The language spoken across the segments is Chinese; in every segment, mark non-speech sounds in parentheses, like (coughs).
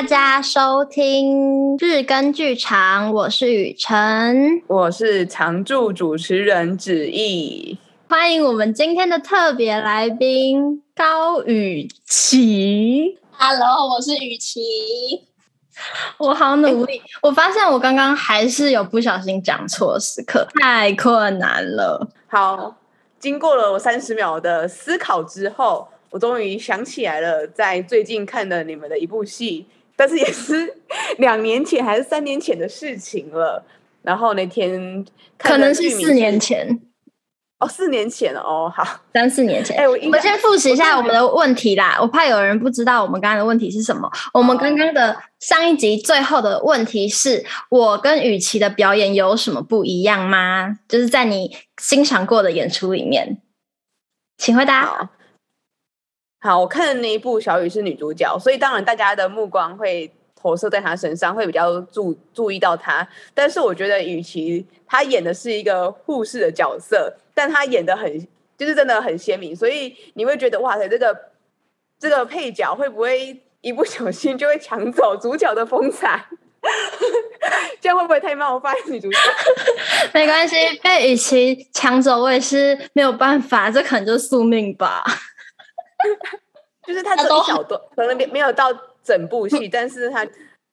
大家收听日更剧场，我是雨辰，我是常驻主持人子毅，欢迎我们今天的特别来宾高雨琦。Hello，我是雨琦。我好努力，我发现我刚刚还是有不小心讲错时刻，太困难了。好，经过了我三十秒的思考之后，我终于想起来了，在最近看的你们的一部戏，但是也是 (laughs) 两年前还是三年前的事情了。然后那天可能是四年前。哦，四年前了哦，好，三四年前。哎、欸，我我先复习一下我们的问题啦，我，我怕有人不知道我们刚刚的问题是什么。我们刚刚的上一集最后的问题是我跟雨琦的表演有什么不一样吗？就是在你欣赏过的演出里面，请回答。好，我看的那一部小雨是女主角，所以当然大家的目光会投射在她身上，会比较注注意到她。但是我觉得雨琦她演的是一个护士的角色。但她演的很，就是真的很鲜明，所以你会觉得哇塞，这个这个配角会不会一不小心就会抢走主角的风采？(laughs) 这样会不会太冒犯女主角？(laughs) 没关系，被雨琦抢走，我也是没有办法，这可能就是宿命吧。(laughs) 就是他这一小段可能没没有到整部戏，但是他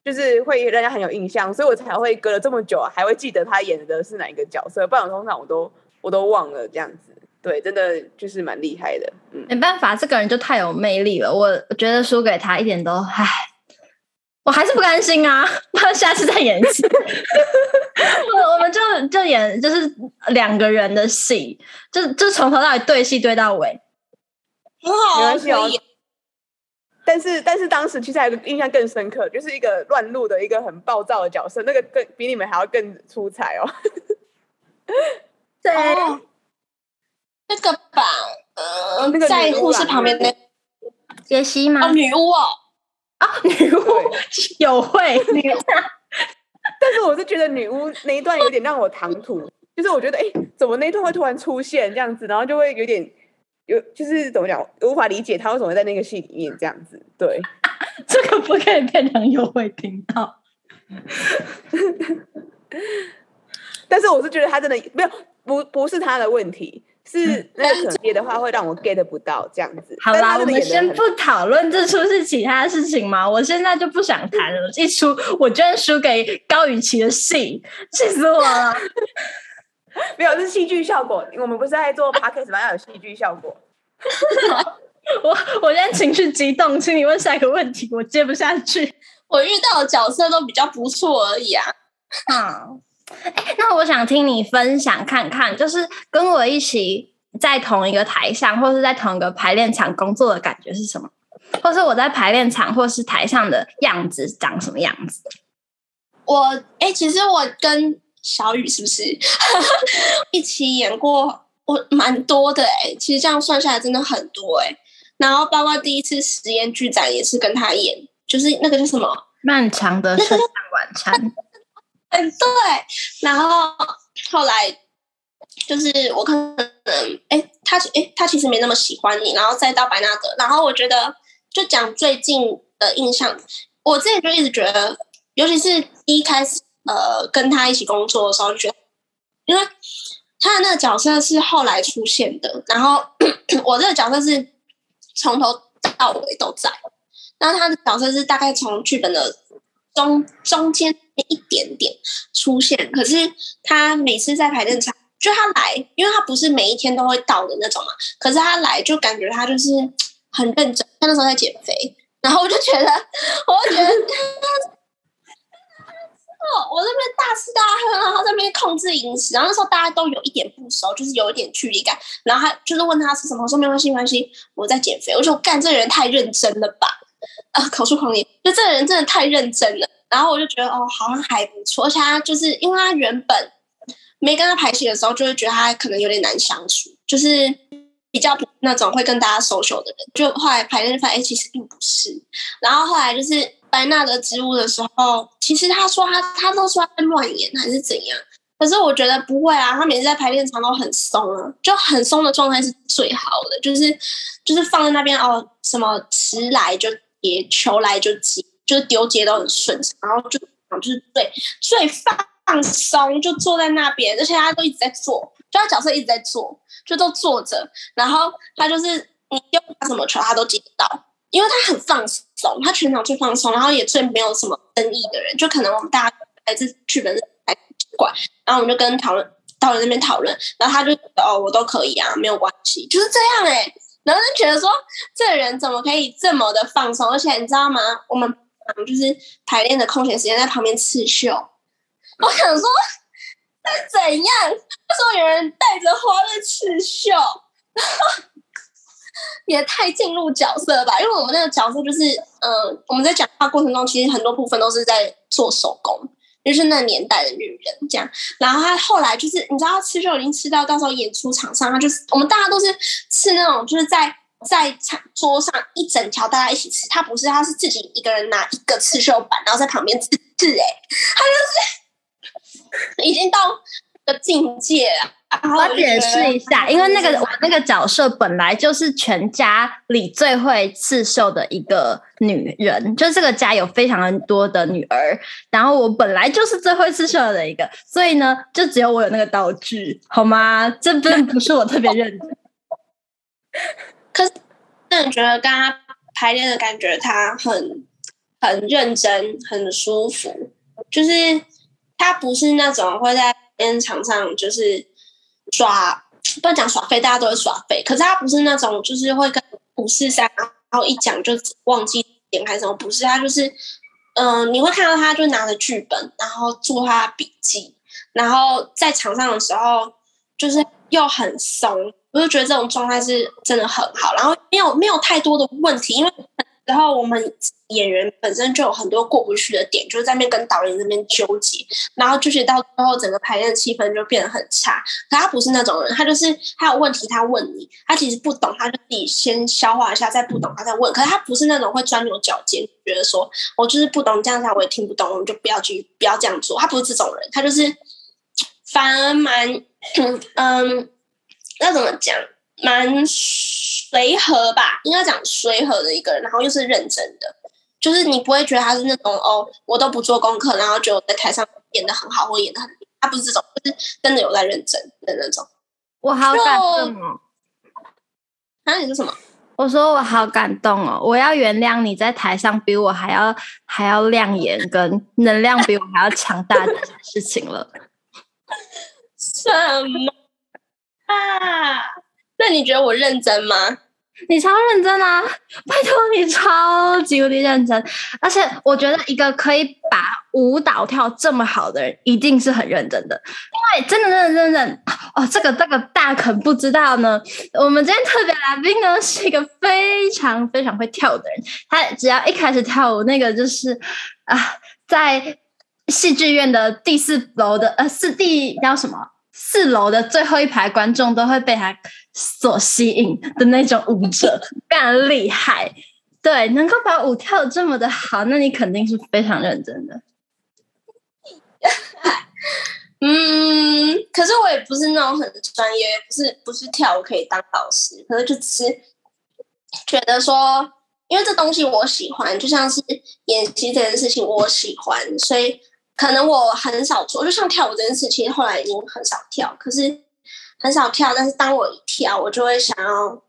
就是会让人家很有印象，所以我才会隔了这么久还会记得他演的是哪一个角色。不然通常我都。我都忘了这样子，对，真的就是蛮厉害的。嗯，没办法，这个人就太有魅力了。我我觉得输给他一点都，唉，我还是不甘心啊！我下次再演一次。(laughs) 我我们就就演就是两个人的戏，就就从头到尾对戏对到尾，很好啊，可以。但是但是当时其实还有个印象更深刻，就是一个乱入的一个很暴躁的角色，那个更比你们还要更出彩哦。对，哦、那个吧，呃，那个在护士旁边的杰西吗？哦，女巫哦，啊，女巫 (laughs) 有会女巫，(laughs) 但是我是觉得女巫那一段有点让我唐突，就是我觉得，哎，怎么那一段会突然出现这样子，然后就会有点有，就是怎么讲，无法理解他为什么会在那个戏里面这样子。对，(laughs) 这个不可以变成有会听到，但是我是觉得他真的没有。不不是他的问题，是那个可能的话会让我 get 不到这样子。好啦，我们先不讨论这出是其他事情嘛，我现在就不想谈了。一出我居然输给高雨琦的戏，气死我了！(laughs) 没有，是戏剧效果。我们不是在做 (laughs) podcast 吗？要有戏剧效果。(laughs) 我我现在情绪激动，请你问下一个问题，我接不下去。我遇到的角色都比较不错而已啊。嗯。那我想听你分享看看，就是跟我一起在同一个台上，或是在同一个排练场工作的感觉是什么？或是我在排练场或是台上的样子长什么样子？我哎、欸，其实我跟小雨是不是 (laughs) 一起演过？我蛮多的哎、欸，其实这样算下来真的很多哎、欸。然后包括第一次实验剧展也是跟他演，就是那个叫什么《漫长的圣诞晚餐》。嗯，对，然后后来就是我可能，哎，他哎，他其实没那么喜欢你，然后再到白纳德，然后我觉得就讲最近的印象，我自己就一直觉得，尤其是一开始呃跟他一起工作的时候，就觉得，因为他的那个角色是后来出现的，然后 (coughs) 我这个角色是从头到尾都在，然后他的角色是大概从剧本的中中间。一点点出现，可是他每次在排练场，就他来，因为他不是每一天都会到的那种嘛。可是他来，就感觉他就是很认真。他那时候在减肥，然后我就觉得，我就觉得，我这边大吃大喝，然后在那边控制饮食。然后那时候大家都有一点不熟，就是有一点距离感。然后他就是问他吃什么，我说没关系，没关系，我在减肥。我说干，这个人太认真了吧？啊，口出狂言，就这个人真的太认真了。然后我就觉得哦，好像还不错。而且他就是因为他原本没跟他排戏的时候，就会觉得他可能有点难相处，就是比较那种会跟大家 social 的人。就后来排练发现，哎，其实并不是。然后后来就是白纳德之屋的时候，其实他说他他都说他在乱演还是怎样，可是我觉得不会啊，他每次在排练场都很松啊，就很松的状态是最好的，就是就是放在那边哦，什么词来就接，球来就接。就是丢接都很顺畅，然后就就是最最放松，就坐在那边，而且他都一直在做，就他角色一直在做，就都坐着，然后他就是你丢他什么球他都接得到，因为他很放松，他全场最放松，然后也最没有什么争议的人，就可能我们大家来自剧本来管，然后我们就跟讨论。到了那边讨论，然后他就哦，我都可以啊，没有关系，就是这样哎、然后就觉得说，这个人怎么可以这么的放松？而且你知道吗？我们就是排练的空闲时间在旁边刺绣。我想说，是怎样？说有人带着花在刺绣，(laughs) 也太进入角色了吧？因为我们那个角色就是，嗯、我们在讲话过程中，其实很多部分都是在做手工。就是那年代的女人这样，然后她后来就是你知道刺绣已经吃到到时候演出场上，她就是我们大家都是吃那种就是在在餐桌上一整条大家一起吃，她不是，她是自己一个人拿一个刺绣板，然后在旁边刺刺哎，她就是 (laughs) 已经到个境界了。我解释一下，因为那个我那个角色本来就是全家里最会刺绣的一个女人，就这个家有非常多的女儿，然后我本来就是最会刺绣的一个，所以呢，就只有我有那个道具，好吗？这 (laughs) 并不是我特别认真。(laughs) 可是，那你觉得刚刚排练的感觉，他很很认真，很舒服，就是他不是那种会在边场上就是。耍不要讲耍废，大家都会耍废。可是他不是那种，就是会跟五四三，然后一讲就忘记点开什么。不是他就是，嗯、你会看到他就拿着剧本，然后做他的笔记，然后在场上的时候就是又很松。我就觉得这种状态是真的很好，然后没有没有太多的问题，因为然后我们。演员本身就有很多过不去的点，就是在那边跟导演那边纠结，然后就是到最后整个排练气氛就变得很差。可他不是那种人，他就是他有问题他问你，他其实不懂，他就自己先消化一下，再不懂他再问。可是他不是那种会钻牛角尖，觉得说我就是不懂这样子，我也听不懂，我们就不要去不要这样做。他不是这种人，他就是反而蛮 (clears throat) 嗯，要怎么讲，蛮随和吧，应该讲随和的一个人，然后又是认真的。就是你不会觉得他是那种哦，我都不做功课，然后就在台上演的很好或演的很，他不是这种，就是真的有在认真的那种。我好感动哦！啊，你说什么？我说我好感动哦！我要原谅你在台上比我还要还要亮眼，跟能量比我还要强大的事情了。(laughs) 什么啊？那你觉得我认真吗？你超认真啊！拜托你超级无敌认真，而且我觉得一个可以把舞蹈跳这么好的人，一定是很认真的。因为真的真的真的哦，这个这个大可不知道呢。我们今天特别来宾呢是一个非常非常会跳舞的人，他只要一开始跳舞，那个就是啊，在戏剧院的第四楼的呃四第叫什么？四楼的最后一排观众都会被他所吸引的那种舞者，更厉害。对，能够把舞跳得这么的好，那你肯定是非常认真的。(laughs) 嗯，可是我也不是那种很专业，不是不是跳舞可以当老师，可是就只是觉得说，因为这东西我喜欢，就像是演戏这件事情我喜欢，所以。可能我很少做，就像跳舞这件事情，后来已经很少跳。可是很少跳，但是当我一跳，我就会想要，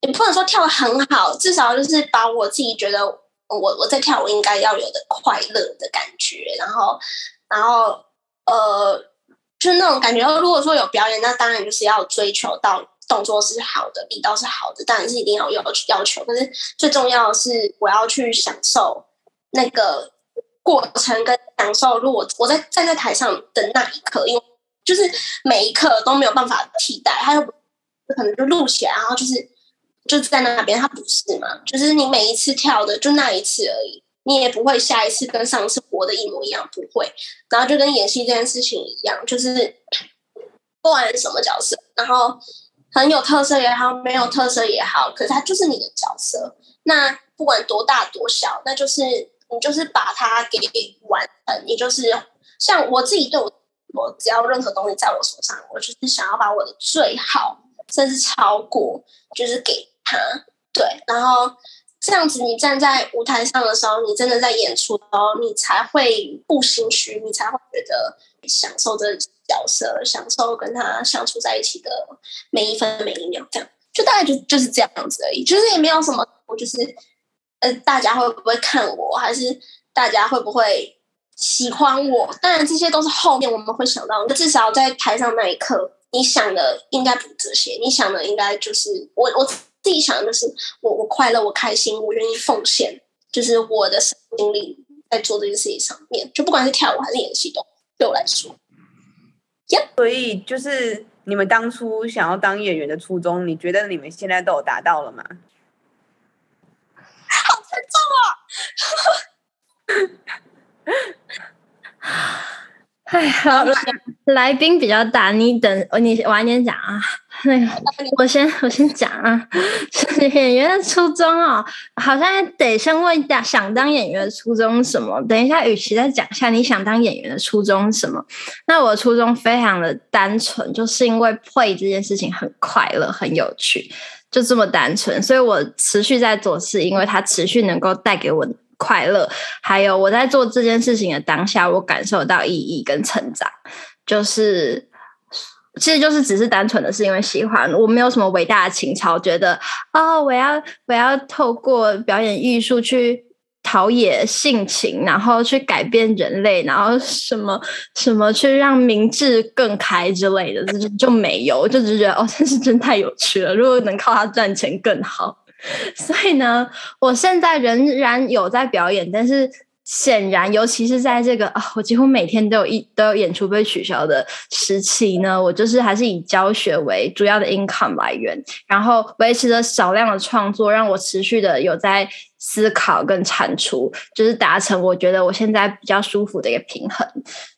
也不能说跳的很好，至少就是把我自己觉得我我在跳舞应该要有的快乐的感觉，然后然后呃，就是那种感觉。如果说有表演，那当然就是要追求到动作是好的，力道是好的，当然是一定要有要求。可是最重要的是，我要去享受那个。过程跟享受，如果我在站在台上的那一刻，因为就是每一刻都没有办法替代，他又可能就录起来，然后就是就在那边，他不是嘛？就是你每一次跳的就那一次而已，你也不会下一次跟上次活的一模一样，不会。然后就跟演戏这件事情一样，就是不管什么角色，然后很有特色也好，没有特色也好，可是他就是你的角色。那不管多大多小，那就是。你就是把它给完成，也就是像我自己对我，我只要任何东西在我手上，我就是想要把我的最好，甚至超过，就是给他。对，然后这样子，你站在舞台上的时候，你真的在演出的时候，你才会不心虚，你才会觉得享受这角色，享受跟他相处在一起的每一分每一秒。这样，就大概就就是这样子而已，就是也没有什么，我就是呃，大家会不会看我，还是大家会不会喜欢我？当然，这些都是后面我们会想到。至少在台上那一刻，你想的应该不这些，你想的应该就是我我。自己想的就是我，我快乐，我开心，我愿意奉献，就是我的生命力在做这件事情上面。就不管是跳舞还是演戏，都对我来说呀所以就是你们当初想要当演员的初衷，你觉得你们现在都有达到了吗？好沉重啊！(laughs) 哎，好，来宾比较大，你等你晚点讲啊。(laughs) 那个，我先我先讲啊。(laughs) 演员的初衷哦，好像得先问一下，想当演员的初衷什么？等一下，与其再讲一下你想当演员的初衷什么？那我初衷非常的单纯，就是因为 play 这件事情很快乐、很有趣，就这么单纯，所以我持续在做，是因为它持续能够带给我。快乐，还有我在做这件事情的当下，我感受到意义跟成长，就是其实就是只是单纯的是因为喜欢，我没有什么伟大的情操，觉得哦，我要我要透过表演艺术去陶冶性情，然后去改变人类，然后什么什么去让明智更开之类的，就就没有，就只是觉得哦，真是真太有趣了，如果能靠它赚钱更好。(laughs) 所以呢，我现在仍然有在表演，但是显然，尤其是在这个啊，我几乎每天都有一都有演出被取消的时期呢，我就是还是以教学为主要的 income 来源，然后维持着少量的创作，让我持续的有在。思考跟产出，就是达成我觉得我现在比较舒服的一个平衡。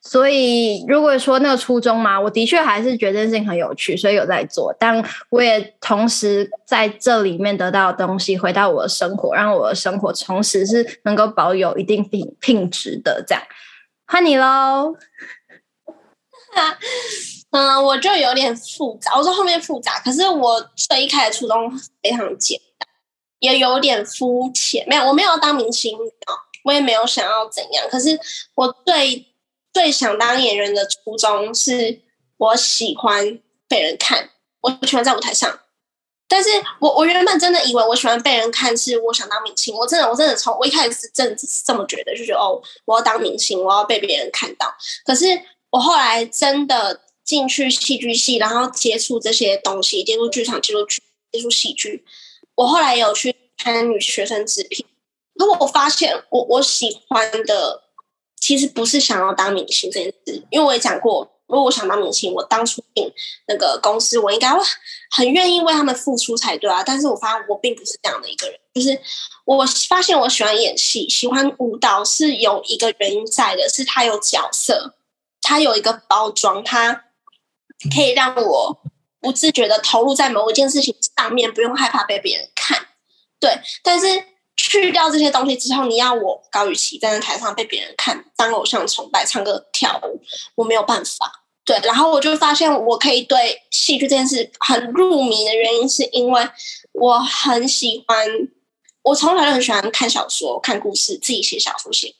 所以，如果说那个初衷嘛，我的确还是觉得这件事情很有趣，所以有在做。但我也同时在这里面得到的东西，回到我的生活，让我的生活同时是能够保有一定品品质的。这样，换你喽。(laughs) 嗯，我就有点复杂，我说后面复杂，可是我最一开始初衷非常简单。也有点肤浅，没有，我没有要当明星，我也没有想要怎样。可是我最最想当演员的初衷是，我喜欢被人看，我喜欢在舞台上。但是我我原本真的以为我喜欢被人看，是我想当明星。我真的我真的从我一开始是真的是这么觉得，就觉得哦，我要当明星，我要被别人看到。可是我后来真的进去戏剧系，然后接触这些东西，接触剧场，接触剧，接触戏剧。我后来有去参与学生制片，如果我发现我我喜欢的其实不是想要当明星这件事，因为我也讲过，如果我想当明星，我当初进那个公司，我应该会很愿意为他们付出才对啊。但是我发现我并不是这样的一个人，就是我发现我喜欢演戏，喜欢舞蹈是有一个原因在的，是它有角色，它有一个包装，它可以让我。不自觉的投入在某一件事情上面，不用害怕被别人看，对。但是去掉这些东西之后，你要我高雨琦站在台上被别人看，当偶像崇拜，唱歌跳舞，我没有办法。对，然后我就发现我可以对戏剧这件事很入迷的原因，是因为我很喜欢，我从小就很喜欢看小说、看故事，自己写小说写。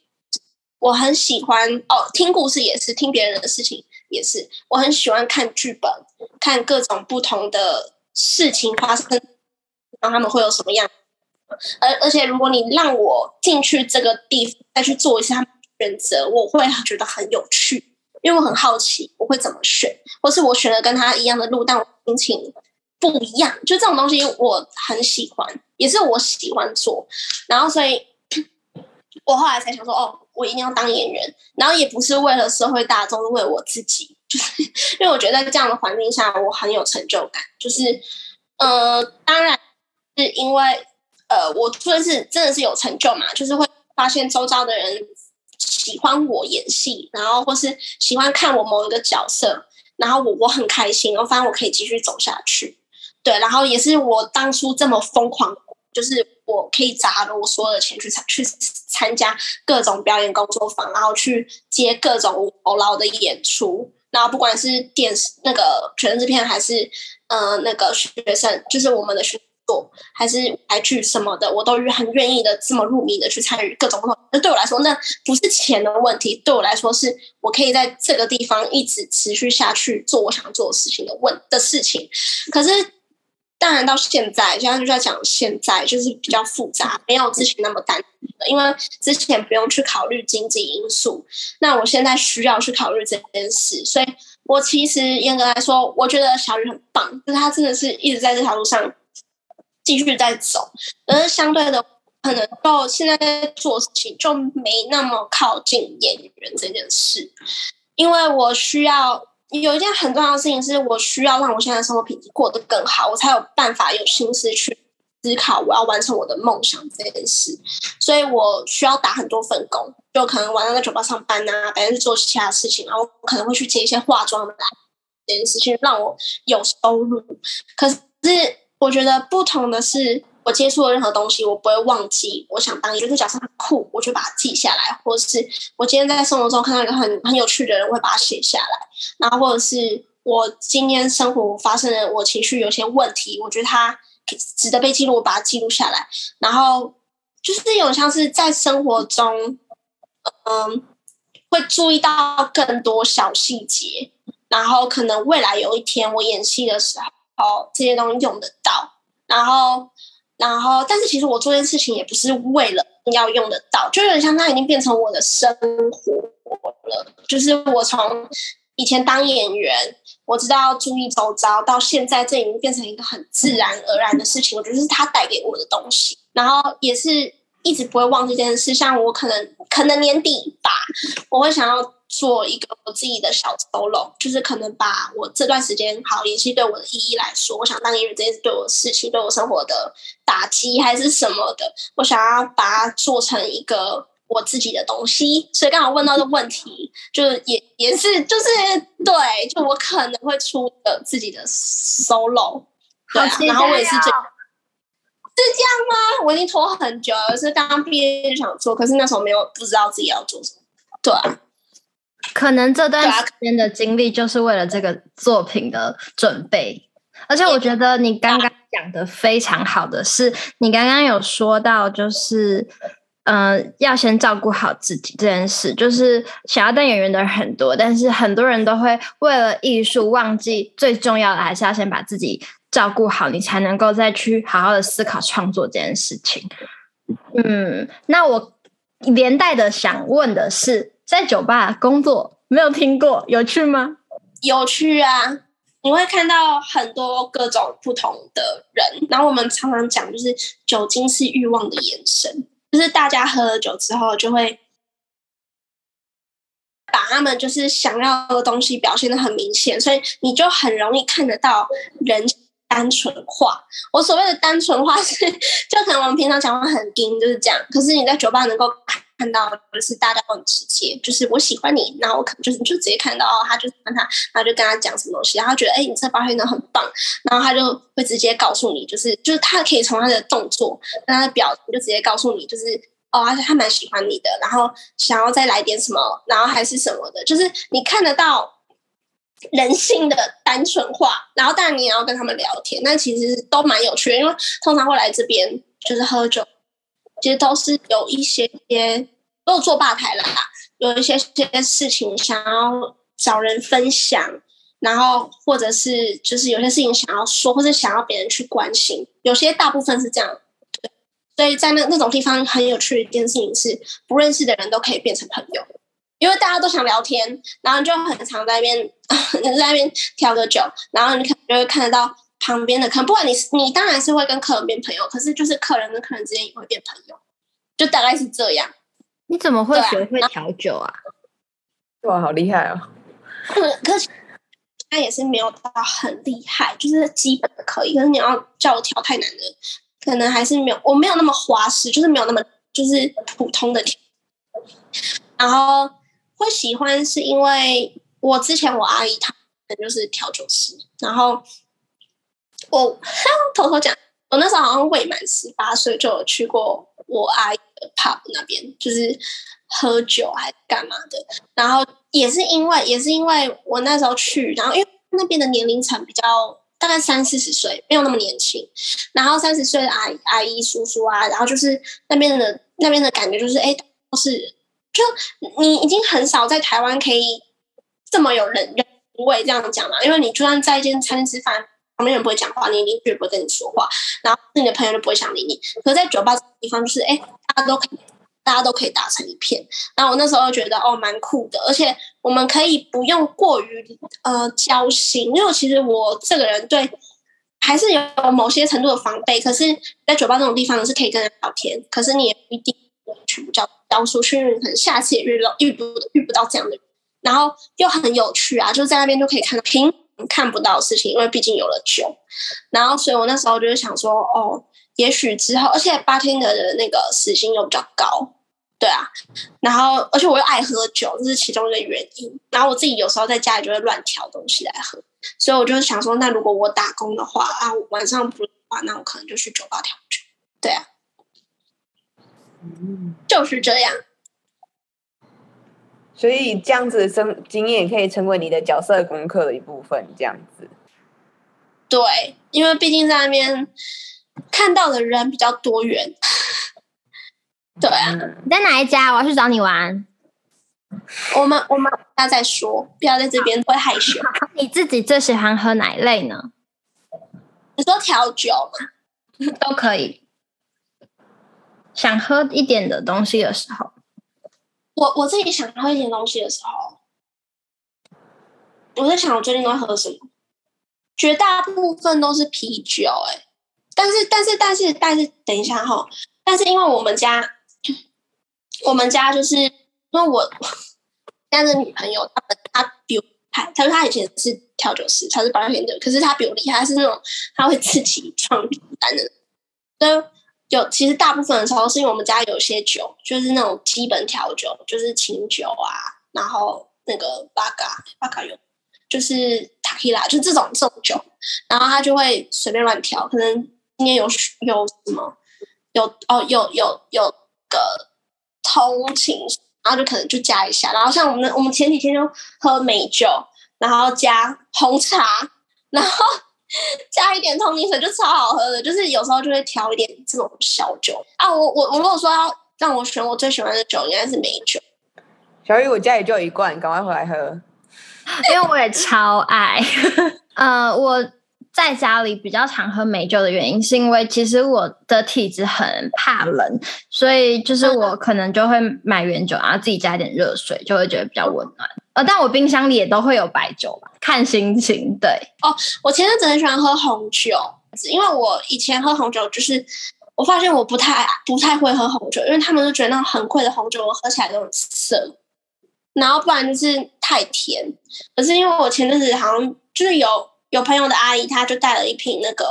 我很喜欢哦，听故事也是，听别人的事情也是。我很喜欢看剧本。看各种不同的事情发生，然后他们会有什么样？而而且，如果你让我进去这个地方，再去做一下选择，我会觉得很有趣，因为我很好奇我会怎么选，或是我选了跟他一样的路，但我心情不一样。就这种东西，我很喜欢，也是我喜欢做。然后，所以我后来才想说，哦，我一定要当演员。然后，也不是为了社会大众，为我自己。就是因为我觉得在这样的环境下，我很有成就感。就是，呃，当然是因为，呃，我算是真的是有成就嘛，就是会发现周遭的人喜欢我演戏，然后或是喜欢看我某一个角色，然后我我很开心，我发现我可以继续走下去。对，然后也是我当初这么疯狂，就是我可以砸了我所有的钱去参去参加各种表演工作坊，然后去接各种无酬劳的演出。然后不管是电视那个学生制片，还是呃那个学生，就是我们的学作还是台剧什么的，我都很愿意的这么入迷的去参与各种不同。那对我来说，那不是钱的问题，对我来说是我可以在这个地方一直持续下去做我想做的事情的问的事情。可是当然到现在，现在就在讲现在就是比较复杂，没有之前那么单纯，因为之前不用去考虑经济因素，那我现在需要去考虑这件事，所以我其实严格来说，我觉得小雨很棒，就是他真的是一直在这条路上。继续在走，而相对的，可能到现在做事情就没那么靠近演员这件事，因为我需要有一件很重要的事情，是我需要让我现在的生活品质过得更好，我才有办法有心思去思考我要完成我的梦想这件事，所以我需要打很多份工，就可能晚上在酒吧上班啊，白天去做其他事情，然后我可能会去接一些化妆的这件事情，让我有收入，可是。我觉得不同的是，我接触的任何东西，我不会忘记。我想当一个角色很酷，我就把它记下来；或者是我今天在生活中看到一个很很有趣的人，我会把它写下来。然后，或者是我今天生活发生的我情绪有些问题，我觉得它值得被记录，我把它记录下来。然后就是有像是在生活中，嗯，会注意到更多小细节。然后可能未来有一天我演戏的时候。这些东西用得到，然后，然后，但是其实我做这件事情也不是为了要用得到，就有点像它已经变成我的生活了。就是我从以前当演员，我知道要注意周遭，到现在这已经变成一个很自然而然的事情。我觉得是它带给我的东西，然后也是一直不会忘记这件事。像我可能可能年底吧，我会想要。做一个我自己的小 solo，就是可能把我这段时间好演戏对我的意义来说，我想当演员这件事对我的事情，对我生活的打击还是什么的，我想要把它做成一个我自己的东西。所以刚好问到的问题，就是也也是就是对，就我可能会出的自己的 solo，对啊，然后我也是这，是这样吗？我已经拖很久了，是刚刚毕业就想做，可是那时候没有不知道自己要做什么，对啊。可能这段时间的经历就是为了这个作品的准备，而且我觉得你刚刚讲的非常好的是，你刚刚有说到就是，呃，要先照顾好自己这件事，就是想要当演员的人很多，但是很多人都会为了艺术忘记最重要的，还是要先把自己照顾好，你才能够再去好好的思考创作这件事情。嗯，那我连带的想问的是。在酒吧工作没有听过，有趣吗？有趣啊！你会看到很多各种不同的人，然后我们常常讲，就是酒精是欲望的延伸，就是大家喝了酒之后，就会把他们就是想要的东西表现的很明显，所以你就很容易看得到人单纯化。我所谓的单纯化是，(laughs) 就可能我们平常讲话很硬，就是这样，可是你在酒吧能够看。到就是大家都很直接，就是我喜欢你，然后我可能就是就直接看到他就喜欢他，然后就跟他讲什么东西，然后觉得哎、你这发现的很棒，然后他就会直接告诉你，就是就是他可以从他的动作跟他的表情就直接告诉你，就是哦，而且他蛮喜欢你的，然后想要再来点什么，然后还是什么的，就是你看得到人性的单纯化，然后当然你也要跟他们聊天，那其实都蛮有趣的，因为通常会来这边就是喝酒。其实都是有一些些，都有坐吧台啦，有一些些事情想要找人分享，然后或者是就是有些事情想要说，或者想要别人去关心，有些大部分是这样。对，所以在那那种地方很有趣的一件事情是，不认识的人都可以变成朋友，因为大家都想聊天，然后就很常在那边 (laughs) 在那边调个酒，然后你可能就会看得到。旁边的客人，不管你你当然是会跟客人变朋友，可是就是客人跟客人之间也会变朋友，就大概是这样。你怎么会学会调酒啊？哇，好厉害哦！(laughs) 可是他也是没有到很厉害，就是基本的可以。可是你要叫我调太难的，可能还是没有，我没有那么花式，就是没有那么就是普通的调。然后会喜欢是因为我之前我阿姨她就是调酒师，然后。我 (laughs) 偷偷讲，我那时候好像未满十八岁就有去过我阿姨的 pub 那边，就是喝酒还干嘛的。然后也是因为，也是因为我那时候去，然后因为那边的年龄层比较大概三四十岁，没有那么年轻。然后三十岁的阿姨、阿姨、叔叔啊，然后就是那边的那边的感觉，就是哎，都是就你已经很少在台湾可以这么有人味这样讲嘛。因为你就算在一间餐厅吃饭，旁边人不会讲话，你邻居也不会跟你说话，然后你的朋友就不会想理你。可是在酒吧这地方，就是哎，大家都可以。大家都可以打成一片，然后我那时候觉得哦，蛮酷的，而且我们可以不用过于呃交心，因为其实我这个人对还是有某些程度的防备。可是，在酒吧这种地方是可以跟人聊天，可是你也不一定去交交出去，可能下次也遇到遇不遇不到这样的人，然后又很有趣啊，就在那边就可以看到平看不到的事情，因为毕竟有了酒，然后所以我那时候就是想说哦，也许之后，而且 bartender 的那个时薪又比较高。对啊，然后而且我又爱喝酒，这是其中一个原因。然后我自己有时候在家里就会乱调东西来喝，所以我就想说，那如果我打工的话啊，晚上不的话，那我可能就去酒吧调酒。对啊，就是这样。所以这样子的生经验可以成为你的角色功课的一部分，这样子。对，因为毕竟在那边看到的人比较多元。(laughs) 对啊，你在哪一家？我要去找你玩。我们我们大家再说，不要在这边会害羞。你自己最喜欢喝哪一类呢？你说调酒吗？都可以。想喝一点的东西的时候，我我自己想喝一点东西的时候，我在想我最近都在喝什么？绝大部分都是啤酒，哎，但是但是但是但是，等一下哈，但是因为我们家。我们家就是因为我 (laughs) 现在的女朋友，她她比我厉害。她说她以前是调酒师，她是保险的，可是她比我厉害，她是那种她会自己创单的。都有其实大部分的时候是因为我们家有些酒，就是那种基本调酒，就是清酒啊，然后那个巴嘎巴嘎有，就是塔基拉，就这种这种酒，然后他就会随便乱调，可能今天有有什么有哦有有有个。通勤，然后就可能就加一下，然后像我们我们前几天就喝美酒，然后加红茶，然后 (laughs) 加一点通灵水，就超好喝的。就是有时候就会调一点这种小酒啊。我我我如果说要让我选我最喜欢的酒，应该是美酒。小雨，我家里就有一罐，赶快回来喝，(laughs) 因为我也超爱。(laughs) 呃，我。在家里比较常喝美酒的原因，是因为其实我的体质很怕冷，所以就是我可能就会买原酒，然后自己加一点热水，就会觉得比较温暖。呃，但我冰箱里也都会有白酒吧，看心情。对哦，我前阵子很喜欢喝红酒，因为我以前喝红酒就是我发现我不太不太会喝红酒，因为他们都觉得那种很贵的红酒我喝起来都很涩，然后不然就是太甜。可是因为我前阵子好像就是有。有朋友的阿姨，她就带了一瓶那个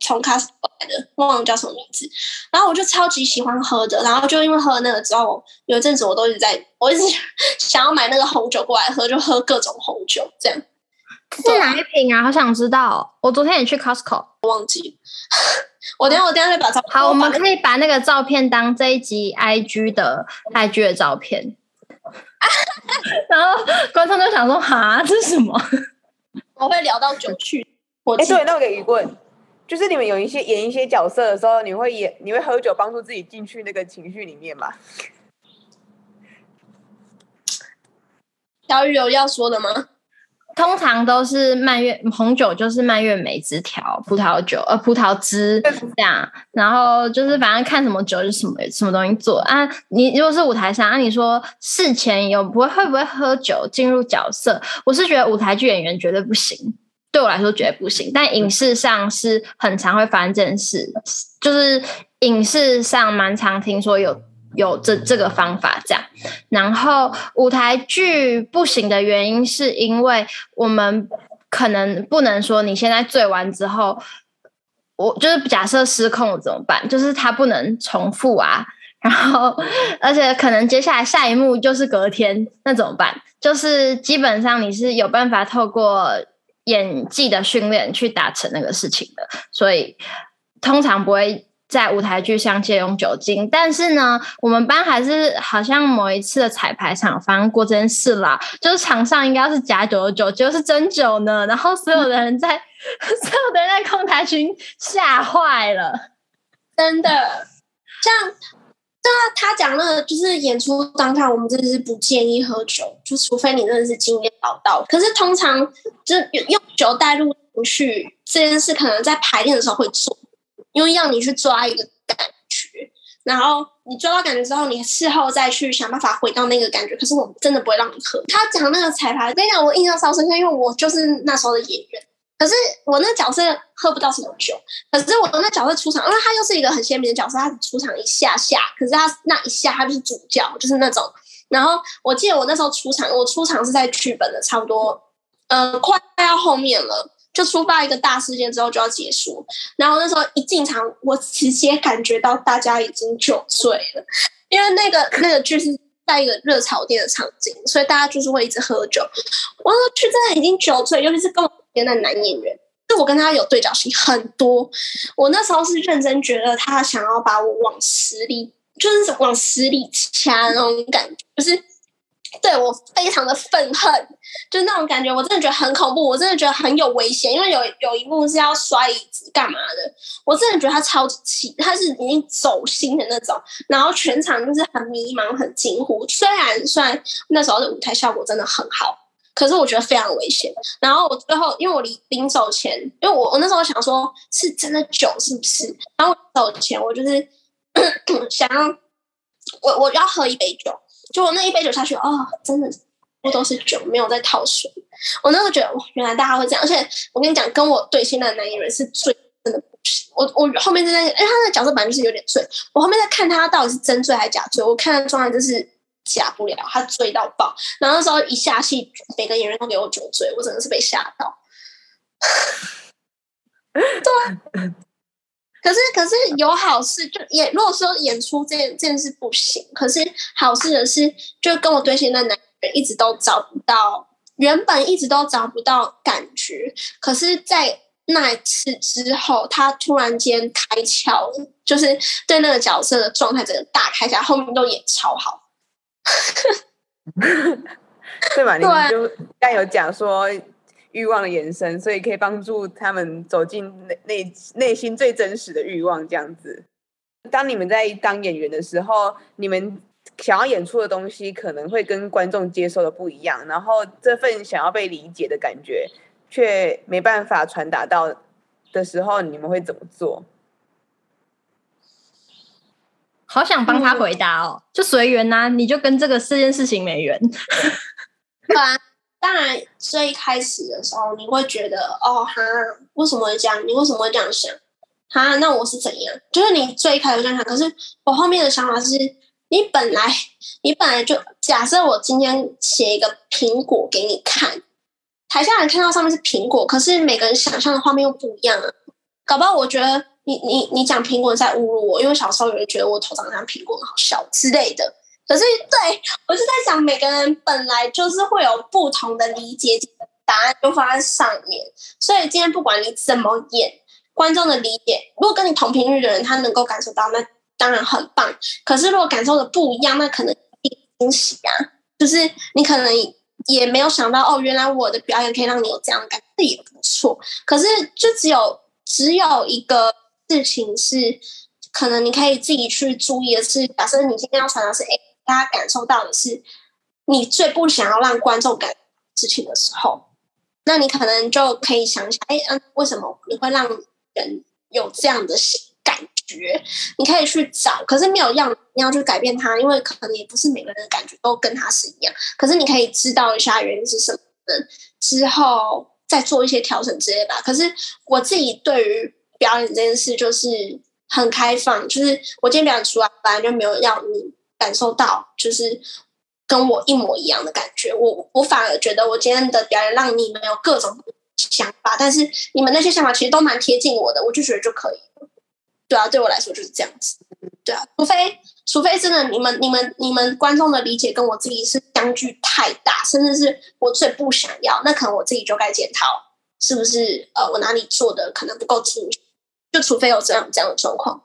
从 Costco 来的，忘了叫什么名字。然后我就超级喜欢喝的，然后就因为喝了那个之后，有一阵子我都一直在，我一直 (laughs) 想要买那个红酒过来喝，就喝各种红酒这样。是哪一瓶啊？好想知道。我昨天也去 Costco，忘记。(laughs) 我等下我等下再把照好，我们可以把那个照片当这一集 IG 的 IG 的照片。(laughs) 然后观众就想说：哈，这是什么？我会聊到酒去。哎、欸，对，那我有个疑问，就是你们有一些演一些角色的时候，你会演，你会喝酒帮助自己进去那个情绪里面吗？小雨有要说的吗？通常都是蔓越红酒，就是蔓越莓汁调葡萄酒，呃，葡萄汁这样。然后就是反正看什么酒就什么什么东西做啊。你如果是舞台上，啊，你说事前有不会会不会喝酒进入角色？我是觉得舞台剧演员绝对不行，对我来说绝对不行。但影视上是很常会发生这件事，就是影视上蛮常听说有。有这这个方法这样，然后舞台剧不行的原因是因为我们可能不能说你现在醉完之后，我就是假设失控了怎么办？就是它不能重复啊，然后而且可能接下来下一幕就是隔天，那怎么办？就是基本上你是有办法透过演技的训练去达成那个事情的，所以通常不会。在舞台剧上借用酒精，但是呢，我们班还是好像某一次的彩排场发生过这件事啦。就是场上应该是假酒的酒，就是真酒呢。然后所有的人在 (laughs) 所有的人在控台群吓坏了，真的。像，对啊，他讲那个就是演出当场，我们真的是不建议喝酒，就除非你真的是经验老道。可是通常就用酒带入情绪这件事，可能在排练的时候会做，因为要你去抓一个感觉。然后你抓到感觉之后，你事后再去想办法回到那个感觉。可是我真的不会让你喝。他讲那个彩排，跟你讲，我印象超深刻，因为我就是那时候的演员。可是我那角色喝不到什么酒，可是我那角色出场，因为他又是一个很鲜明的角色，他出场一下下，可是他那一下他就是主角，就是那种。然后我记得我那时候出场，我出场是在剧本的差不多，呃，快要后面了。就出发一个大事件之后就要结束，然后那时候一进场，我直接感觉到大家已经酒醉了，因为那个那个剧是在一个热炒店的场景，所以大家就是会一直喝酒。我说剧真的已经酒醉，尤其是跟我边的男演员，就我跟他有对角戏很多。我那时候是认真觉得他想要把我往死里，就是往死里掐那种感觉，就是。对，我非常的愤恨，就那种感觉，我真的觉得很恐怖，我真的觉得很有危险，因为有有一幕是要摔椅子干嘛的，我真的觉得他超级气，他是已经走心的那种，然后全场就是很迷茫、很惊呼。虽然虽然那时候的舞台效果真的很好，可是我觉得非常危险。然后我最后，因为我临临走前，因为我我那时候想说，是真的酒是不是？然后走前，我就是 (coughs) 想要我我要喝一杯酒。就我那一杯酒下去，哦，真的不都是酒，没有在套水。我那时候觉得，哇，原来大家会这样。而且我跟你讲，跟我对戏的男演员是醉，真的不行。我我后面在那，因为他的角色本来就是有点醉。我后面在看他到底是真醉还是假醉。我看他状态就是假不了，他醉到爆。然后那时候一下戏，每个演员都给我酒醉，我真的是被吓到。对。(laughs) 可是，可是有好事，就演。如果说演出这件这件事不行，可是好事的是，就跟我对戏的男人一直都找不到，原本一直都找不到感觉。可是，在那一次之后，他突然间开窍了，就是对那个角色的状态整个大开起来，后面都演超好。(laughs) 对吧？你就刚有讲说。欲望的延伸，所以可以帮助他们走进内内内心最真实的欲望。这样子，当你们在当演员的时候，你们想要演出的东西可能会跟观众接受的不一样，然后这份想要被理解的感觉却没办法传达到的时候，你们会怎么做？好想帮他回答哦，就随缘呐，你就跟这个这件事情没缘。(laughs) 对啊。当然，最一开始的时候，你会觉得哦哈，为什么会这样？你为什么会这样想？哈，那我是怎样？就是你最开始这样想，可是我后面的想法是，你本来 (laughs) 你本来就假设我今天写一个苹果给你看，台下人看到上面是苹果，可是每个人想象的画面又不一样啊。搞不好我觉得你你你讲苹果在侮辱我，因为小时候有人觉得我头长得像苹果，很好笑之类的。可是，对，我是在想，每个人本来就是会有不同的理解，答案就放在上面。所以今天不管你怎么演，观众的理解，如果跟你同频率的人他能够感受到，那当然很棒。可是如果感受的不一样，那可能惊喜啊，就是你可能也没有想到，哦，原来我的表演可以让你有这样的感觉，这也不错。可是就只有只有一个事情是，可能你可以自己去注意的是，假设你今天要传达是，A。大家感受到的是，你最不想要让观众感事情的时候，那你可能就可以想想，哎，嗯，为什么你会让人有这样的感觉？你可以去找，可是没有要你要去改变他，因为可能也不是每个人的感觉都跟他是一样。可是你可以知道一下原因是什么，之后再做一些调整之类的。可是我自己对于表演这件事就是很开放，就是我今天表演出来，本来就没有要你。感受到就是跟我一模一样的感觉，我我反而觉得我今天的表演让你们有各种想法，但是你们那些想法其实都蛮贴近我的，我就觉得就可以。对啊，对我来说就是这样子。对啊，除非除非真的你们你们你们观众的理解跟我自己是相距太大，甚至是我最不想要，那可能我自己就该检讨，是不是呃我哪里做的可能不够精，就除非有这样这样的状况。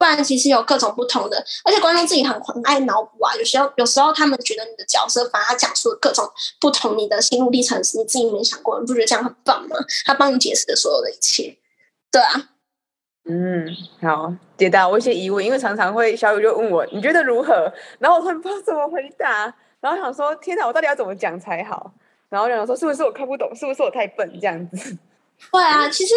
不然其实有各种不同的，而且观众自己很很爱脑补啊。有时候有时候他们觉得你的角色反而他讲述了各种不同你的心路历程，是你自己没想过，你不觉得这样很棒吗？他帮你解释了所有的一切，对啊。嗯，好，解答我一些疑问，因为常常会小雨就问我你觉得如何，然后我突然不知道怎么回答，然后想说天哪，我到底要怎么讲才好？然后就想说是不是我看不懂，是不是我太笨这样子？对啊，其实。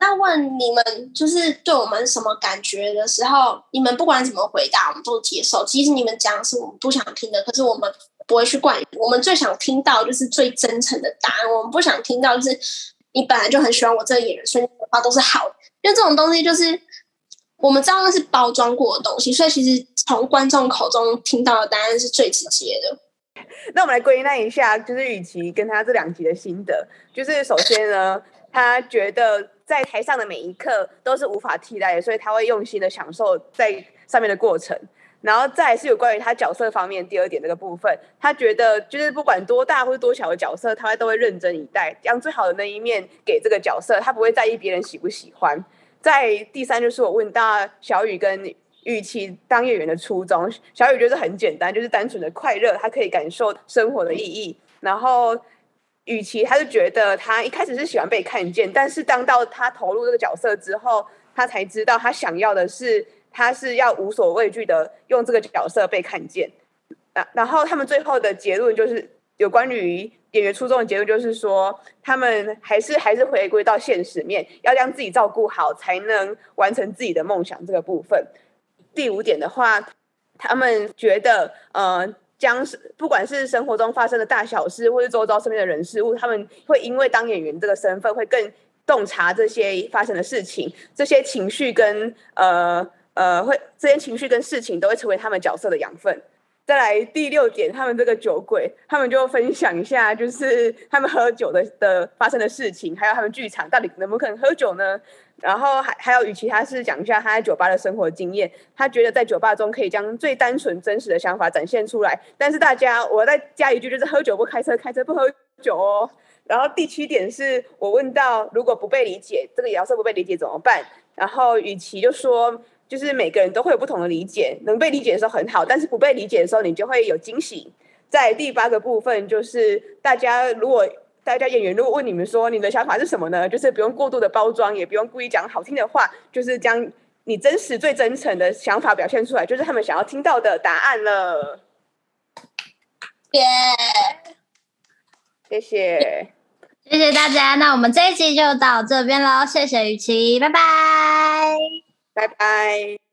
那问你们，就是对我们什么感觉的时候，你们不管怎么回答，我们都接受。其实你们讲的是我们不想听的，可是我们不会去怪你。我们最想听到就是最真诚的答案。我们不想听到就是你本来就很喜欢我这个演员，所以你的话都是好的。因为这种东西就是我们知道那是包装过的东西，所以其实从观众口中听到的答案是最直接的。那我们来归纳一下，就是雨琦跟他这两集的心得，就是首先呢，他觉得。在台上的每一刻都是无法替代的，所以他会用心的享受在上面的过程。然后再是有关于他角色方面第二点这个部分，他觉得就是不管多大或多小的角色，他都会认真以待，将最好的那一面给这个角色，他不会在意别人喜不喜欢。在第三就是我问到小雨跟玉琦当演员的初衷，小雨觉得很简单，就是单纯的快乐，他可以感受生活的意义，然后。与其，他就觉得他一开始是喜欢被看见，但是当到他投入这个角色之后，他才知道他想要的是，他是要无所畏惧的用这个角色被看见。啊，然后他们最后的结论就是有关于演员初衷的结论，就是说他们还是还是回归到现实面，要将自己照顾好，才能完成自己的梦想这个部分。第五点的话，他们觉得呃。将是不管是生活中发生的大小事，或是周遭身边的人事物，他们会因为当演员这个身份，会更洞察这些发生的事情，这些情绪跟呃呃，会这些情绪跟事情都会成为他们角色的养分。再来第六点，他们这个酒鬼，他们就分享一下，就是他们喝酒的的发生的事情，还有他们剧场到底能不能喝酒呢？然后还还有与其他是讲一下他在酒吧的生活经验，他觉得在酒吧中可以将最单纯真实的想法展现出来。但是大家，我再加一句，就是喝酒不开车，开车不喝酒哦。然后第七点是我问到，如果不被理解，这个角色不被理解怎么办？然后与其就说。就是每个人都会有不同的理解，能被理解的时候很好，但是不被理解的时候，你就会有惊喜。在第八个部分，就是大家如果大家演员如果问你们说你的想法是什么呢？就是不用过度的包装，也不用故意讲好听的话，就是将你真实最真诚的想法表现出来，就是他们想要听到的答案了。耶、yeah！谢谢，谢谢大家。那我们这一期就到这边喽，谢谢雨琦，拜拜。拜拜。